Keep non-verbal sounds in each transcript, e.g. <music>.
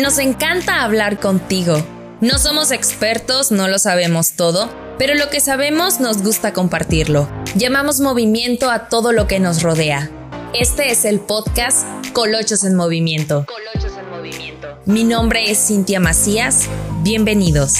Nos encanta hablar contigo. No somos expertos, no lo sabemos todo, pero lo que sabemos nos gusta compartirlo. Llamamos movimiento a todo lo que nos rodea. Este es el podcast Colochos en Movimiento. Colochos en Movimiento. Mi nombre es Cintia Macías. Bienvenidos.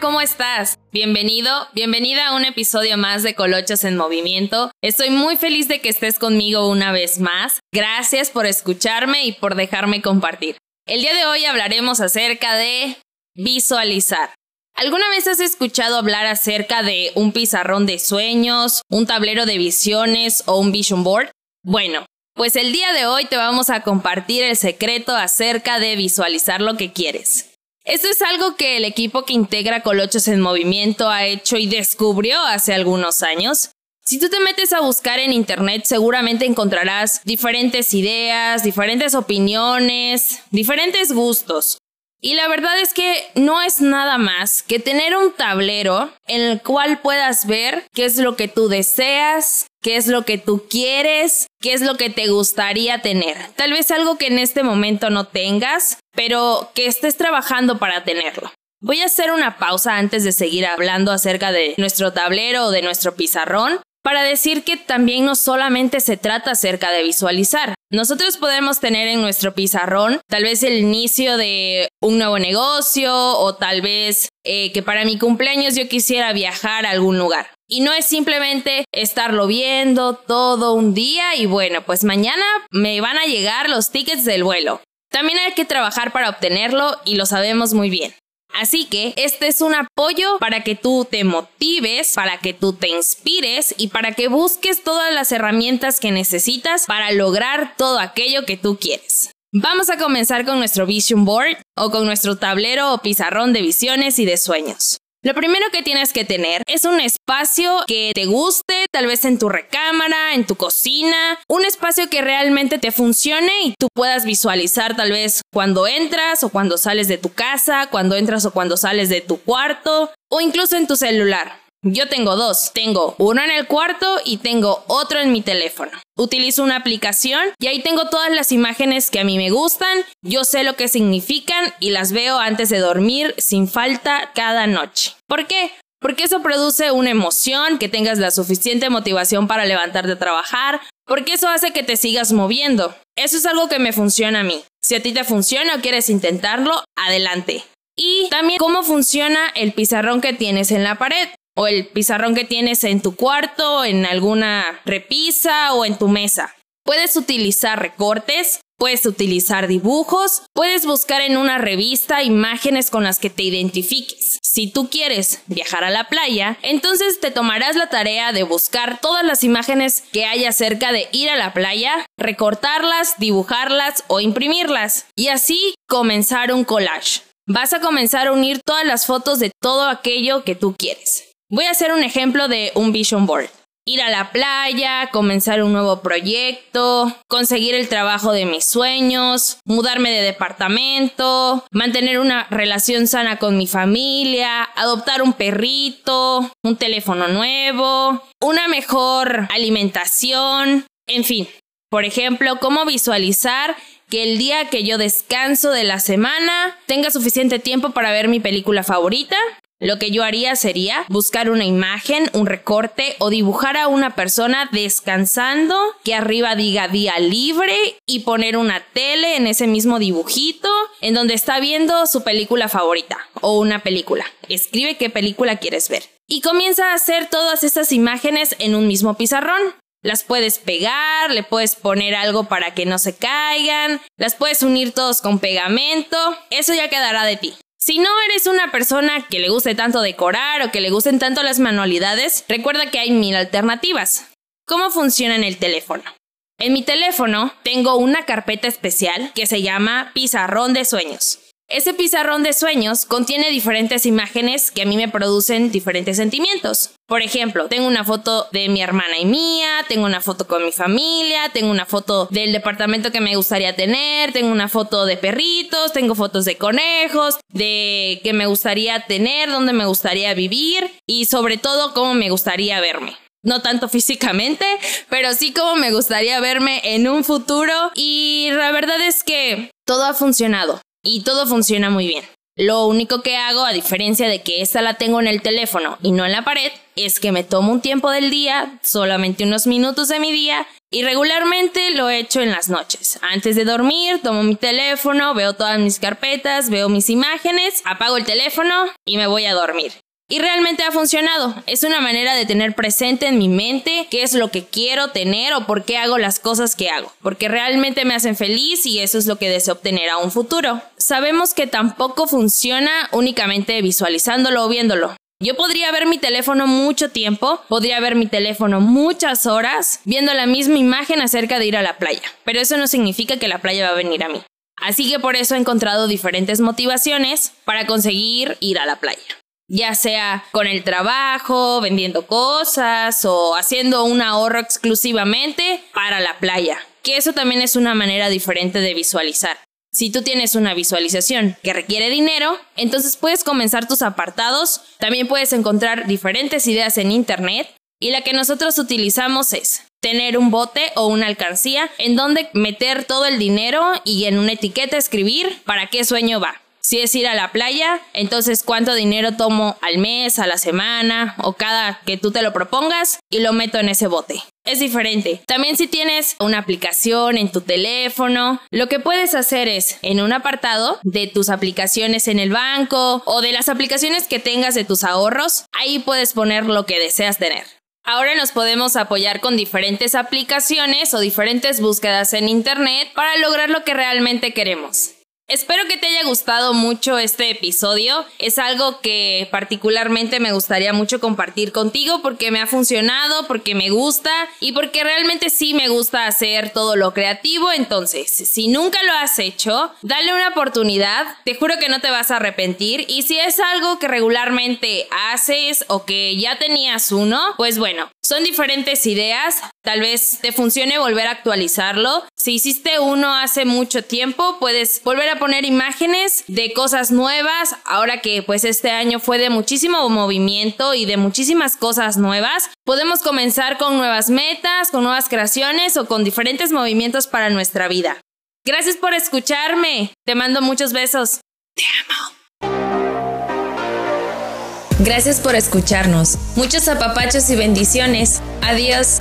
¿Cómo estás? Bienvenido, bienvenida a un episodio más de Colochos en Movimiento. Estoy muy feliz de que estés conmigo una vez más. Gracias por escucharme y por dejarme compartir. El día de hoy hablaremos acerca de visualizar. ¿Alguna vez has escuchado hablar acerca de un pizarrón de sueños, un tablero de visiones o un vision board? Bueno, pues el día de hoy te vamos a compartir el secreto acerca de visualizar lo que quieres. Esto es algo que el equipo que integra Colochos en Movimiento ha hecho y descubrió hace algunos años. Si tú te metes a buscar en internet, seguramente encontrarás diferentes ideas, diferentes opiniones, diferentes gustos. Y la verdad es que no es nada más que tener un tablero en el cual puedas ver qué es lo que tú deseas, qué es lo que tú quieres, qué es lo que te gustaría tener. Tal vez algo que en este momento no tengas, pero que estés trabajando para tenerlo. Voy a hacer una pausa antes de seguir hablando acerca de nuestro tablero o de nuestro pizarrón para decir que también no solamente se trata acerca de visualizar. Nosotros podemos tener en nuestro pizarrón tal vez el inicio de un nuevo negocio o tal vez eh, que para mi cumpleaños yo quisiera viajar a algún lugar. Y no es simplemente estarlo viendo todo un día y bueno, pues mañana me van a llegar los tickets del vuelo. También hay que trabajar para obtenerlo y lo sabemos muy bien. Así que este es un apoyo para que tú te motives, para que tú te inspires y para que busques todas las herramientas que necesitas para lograr todo aquello que tú quieres. Vamos a comenzar con nuestro Vision Board o con nuestro tablero o pizarrón de visiones y de sueños. Lo primero que tienes que tener es un espacio que te guste, tal vez en tu recámara, en tu cocina, un espacio que realmente te funcione y tú puedas visualizar tal vez cuando entras o cuando sales de tu casa, cuando entras o cuando sales de tu cuarto o incluso en tu celular. Yo tengo dos. Tengo uno en el cuarto y tengo otro en mi teléfono. Utilizo una aplicación y ahí tengo todas las imágenes que a mí me gustan. Yo sé lo que significan y las veo antes de dormir sin falta cada noche. ¿Por qué? Porque eso produce una emoción, que tengas la suficiente motivación para levantarte a trabajar, porque eso hace que te sigas moviendo. Eso es algo que me funciona a mí. Si a ti te funciona o quieres intentarlo, adelante. Y también cómo funciona el pizarrón que tienes en la pared o el pizarrón que tienes en tu cuarto, en alguna repisa o en tu mesa. Puedes utilizar recortes, puedes utilizar dibujos, puedes buscar en una revista imágenes con las que te identifiques. Si tú quieres viajar a la playa, entonces te tomarás la tarea de buscar todas las imágenes que hay acerca de ir a la playa, recortarlas, dibujarlas o imprimirlas y así comenzar un collage. Vas a comenzar a unir todas las fotos de todo aquello que tú quieres. Voy a hacer un ejemplo de un vision board. Ir a la playa, comenzar un nuevo proyecto, conseguir el trabajo de mis sueños, mudarme de departamento, mantener una relación sana con mi familia, adoptar un perrito, un teléfono nuevo, una mejor alimentación, en fin. Por ejemplo, cómo visualizar que el día que yo descanso de la semana tenga suficiente tiempo para ver mi película favorita, lo que yo haría sería buscar una imagen, un recorte o dibujar a una persona descansando que arriba diga día libre y poner una tele en ese mismo dibujito en donde está viendo su película favorita o una película. Escribe qué película quieres ver. Y comienza a hacer todas esas imágenes en un mismo pizarrón. Las puedes pegar, le puedes poner algo para que no se caigan, las puedes unir todos con pegamento, eso ya quedará de ti. Si no eres una persona que le guste tanto decorar o que le gusten tanto las manualidades, recuerda que hay mil alternativas. ¿Cómo funciona en el teléfono? En mi teléfono tengo una carpeta especial que se llama Pizarrón de Sueños. Ese pizarrón de sueños contiene diferentes imágenes que a mí me producen diferentes sentimientos. Por ejemplo, tengo una foto de mi hermana y mía, tengo una foto con mi familia, tengo una foto del departamento que me gustaría tener, tengo una foto de perritos, tengo fotos de conejos, de que me gustaría tener, dónde me gustaría vivir y sobre todo cómo me gustaría verme. no tanto <laughs> físicamente, pero sí como me gustaría verme en un futuro y la verdad es que todo ha funcionado y todo funciona muy bien. Lo único que hago, a diferencia de que esta la tengo en el teléfono y no en la pared, es que me tomo un tiempo del día, solamente unos minutos de mi día, y regularmente lo he hecho en las noches. Antes de dormir, tomo mi teléfono, veo todas mis carpetas, veo mis imágenes, apago el teléfono y me voy a dormir. Y realmente ha funcionado. Es una manera de tener presente en mi mente qué es lo que quiero tener o por qué hago las cosas que hago. Porque realmente me hacen feliz y eso es lo que deseo obtener a un futuro. Sabemos que tampoco funciona únicamente visualizándolo o viéndolo. Yo podría ver mi teléfono mucho tiempo, podría ver mi teléfono muchas horas viendo la misma imagen acerca de ir a la playa, pero eso no significa que la playa va a venir a mí. Así que por eso he encontrado diferentes motivaciones para conseguir ir a la playa ya sea con el trabajo, vendiendo cosas o haciendo un ahorro exclusivamente para la playa, que eso también es una manera diferente de visualizar. Si tú tienes una visualización que requiere dinero, entonces puedes comenzar tus apartados, también puedes encontrar diferentes ideas en Internet y la que nosotros utilizamos es tener un bote o una alcancía en donde meter todo el dinero y en una etiqueta escribir para qué sueño va. Si es ir a la playa, entonces cuánto dinero tomo al mes, a la semana o cada que tú te lo propongas y lo meto en ese bote. Es diferente. También si tienes una aplicación en tu teléfono, lo que puedes hacer es en un apartado de tus aplicaciones en el banco o de las aplicaciones que tengas de tus ahorros, ahí puedes poner lo que deseas tener. Ahora nos podemos apoyar con diferentes aplicaciones o diferentes búsquedas en Internet para lograr lo que realmente queremos. Espero que te haya gustado mucho este episodio. Es algo que particularmente me gustaría mucho compartir contigo porque me ha funcionado, porque me gusta y porque realmente sí me gusta hacer todo lo creativo. Entonces, si nunca lo has hecho, dale una oportunidad. Te juro que no te vas a arrepentir. Y si es algo que regularmente haces o que ya tenías uno, pues bueno, son diferentes ideas. Tal vez te funcione volver a actualizarlo. Si hiciste uno hace mucho tiempo, puedes volver a poner imágenes de cosas nuevas, ahora que pues este año fue de muchísimo movimiento y de muchísimas cosas nuevas, podemos comenzar con nuevas metas, con nuevas creaciones o con diferentes movimientos para nuestra vida. Gracias por escucharme, te mando muchos besos. Te amo. Gracias por escucharnos. Muchos apapachos y bendiciones. Adiós.